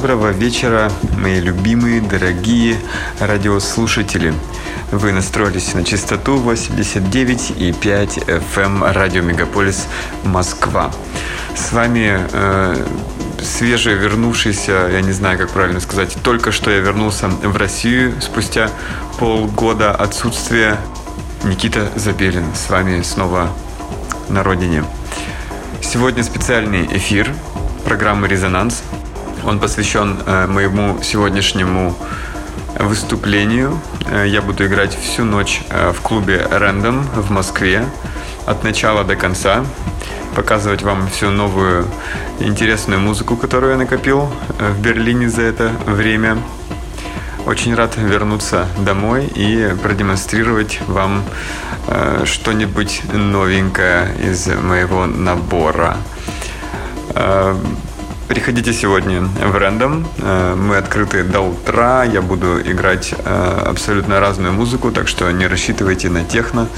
Доброго вечера, мои любимые, дорогие радиослушатели. Вы настроились на частоту 89,5 FM эм радио Мегаполис Москва. С вами э, свежий вернувшийся, я не знаю, как правильно сказать, только что я вернулся в Россию спустя полгода отсутствия. Никита Забелин с вами снова на родине. Сегодня специальный эфир программы «Резонанс», он посвящен э, моему сегодняшнему выступлению. Э, я буду играть всю ночь э, в клубе Random в Москве от начала до конца, показывать вам всю новую интересную музыку, которую я накопил в Берлине за это время. Очень рад вернуться домой и продемонстрировать вам что-нибудь новенькое из моего набора. Приходите сегодня в Рэндом. Э, мы открыты до утра. Я буду играть э, абсолютно разную музыку, так что не рассчитывайте на техно.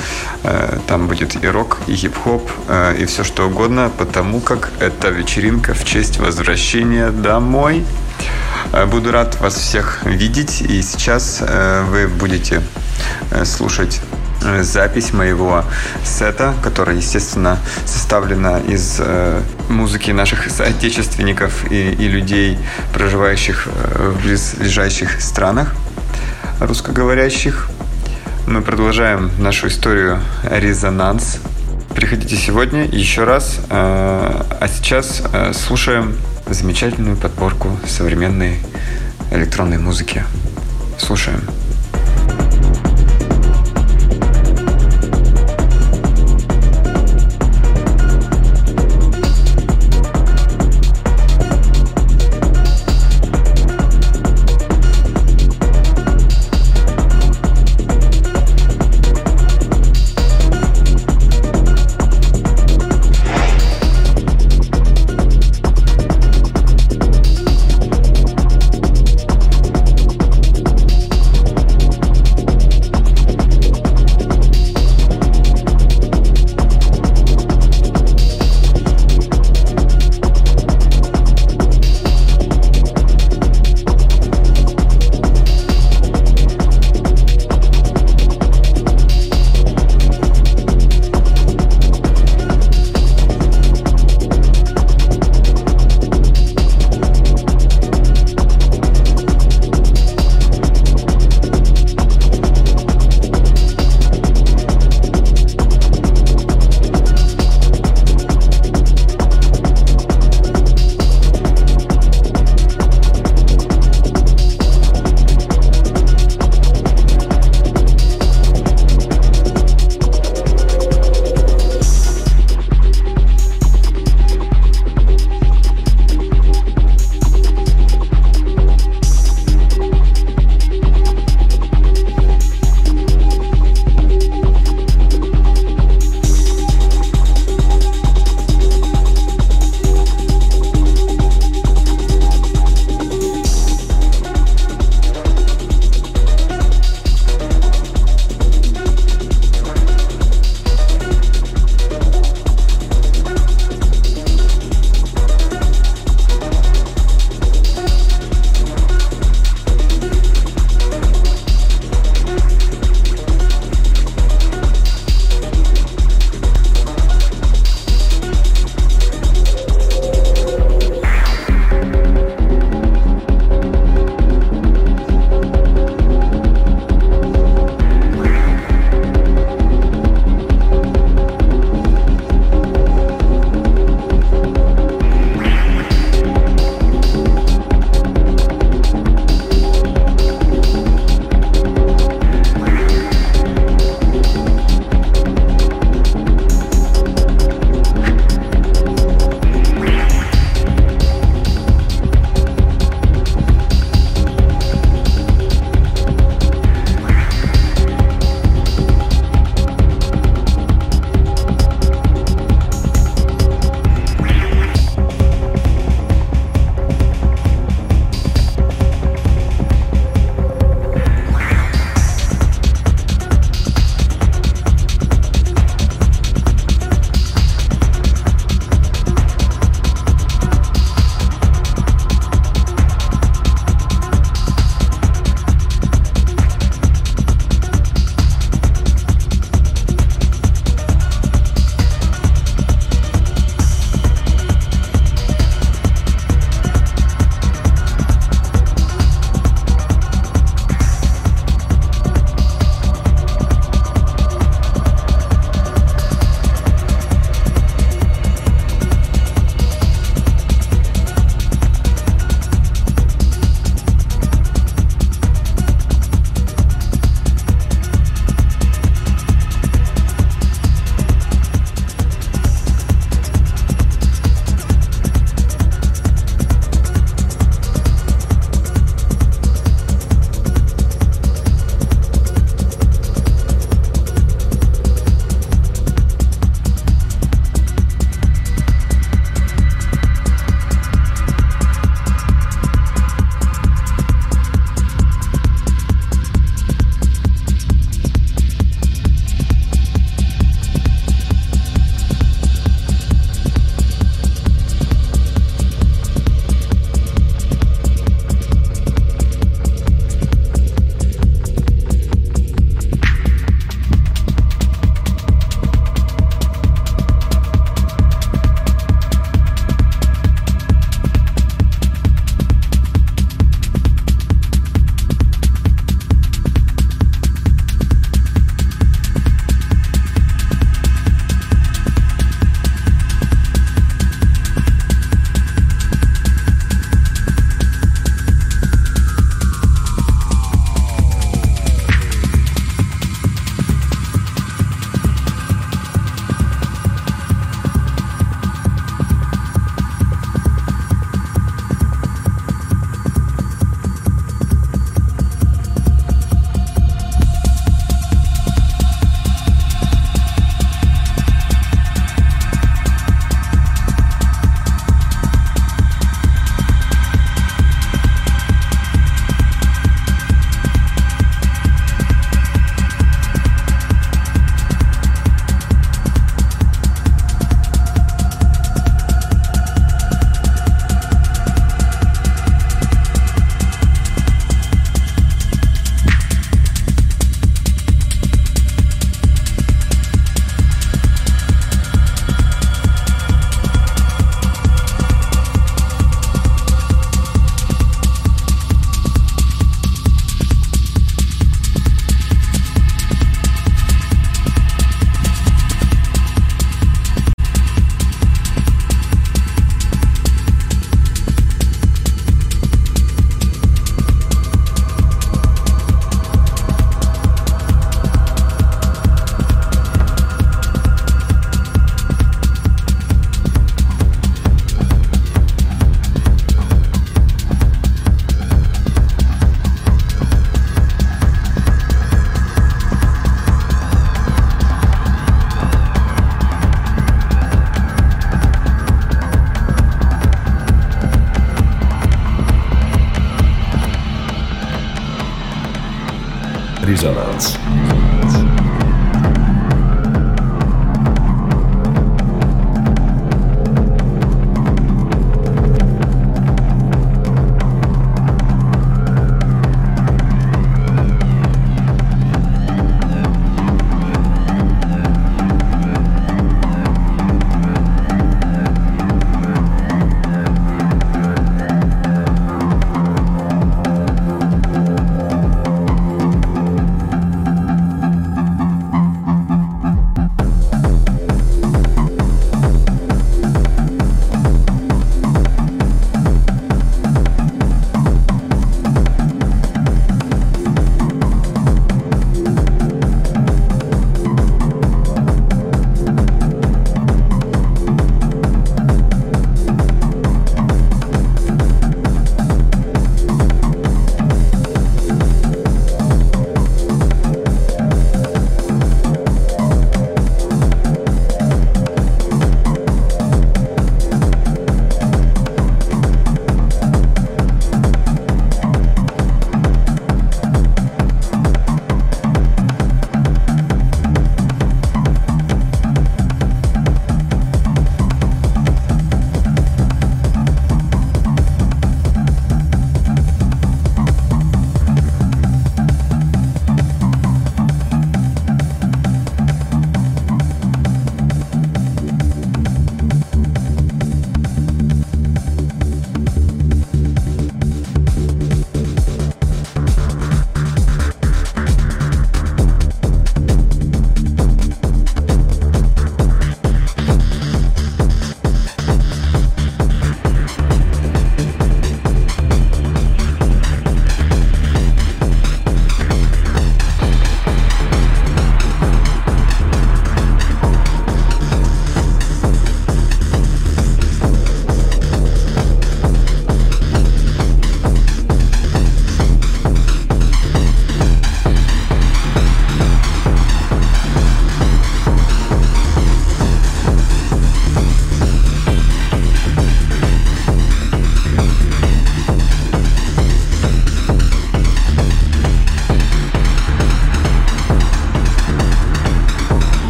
Э, там будет и рок, и хип-хоп, и все что угодно, потому как это вечеринка в честь возвращения домой. Буду рад вас всех видеть. И сейчас вы будете слушать запись моего сета, которая, естественно, составлена из музыки наших соотечественников и, и людей, проживающих э, в близлежащих странах русскоговорящих. Мы продолжаем нашу историю «Резонанс». Приходите сегодня еще раз. А сейчас слушаем замечательную подборку современной электронной музыки. Слушаем.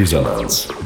Резонанс.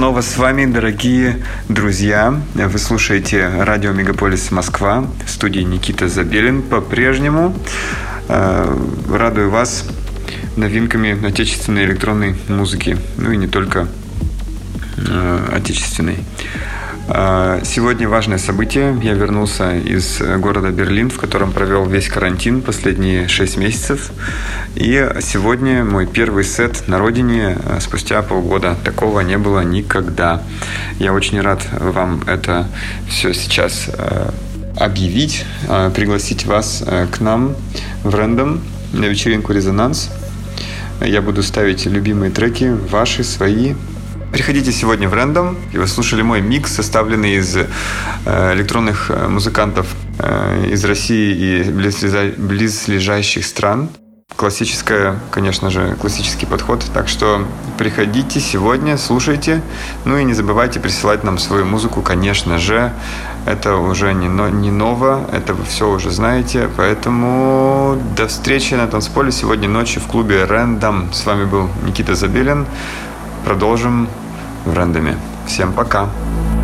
Снова с вами, дорогие друзья. Вы слушаете радио Мегаполис Москва. В студии Никита Забелин по-прежнему. Э, радую вас новинками отечественной электронной музыки. Ну и не только э, отечественной. А, сегодня важное событие. Я вернулся из города Берлин, в котором провел весь карантин последние шесть месяцев. И сегодня мой первый сет на родине а, спустя полгода. Такого не было никогда. Я очень рад вам это все сейчас а, объявить, пригласить вас к нам в Рэндом на вечеринку «Резонанс». Я буду ставить любимые треки, ваши, свои, Приходите сегодня в Random, и вы слушали мой микс, составленный из э, электронных э, музыкантов э, из России и близлежащих стран. Классическая, конечно же, классический подход. Так что приходите сегодня, слушайте. Ну и не забывайте присылать нам свою музыку, конечно же. Это уже не, но, не ново, это вы все уже знаете. Поэтому до встречи на танцполе сегодня ночью в клубе Random. С вами был Никита Забелин. Продолжим в рандоме. Всем пока! Резонанс.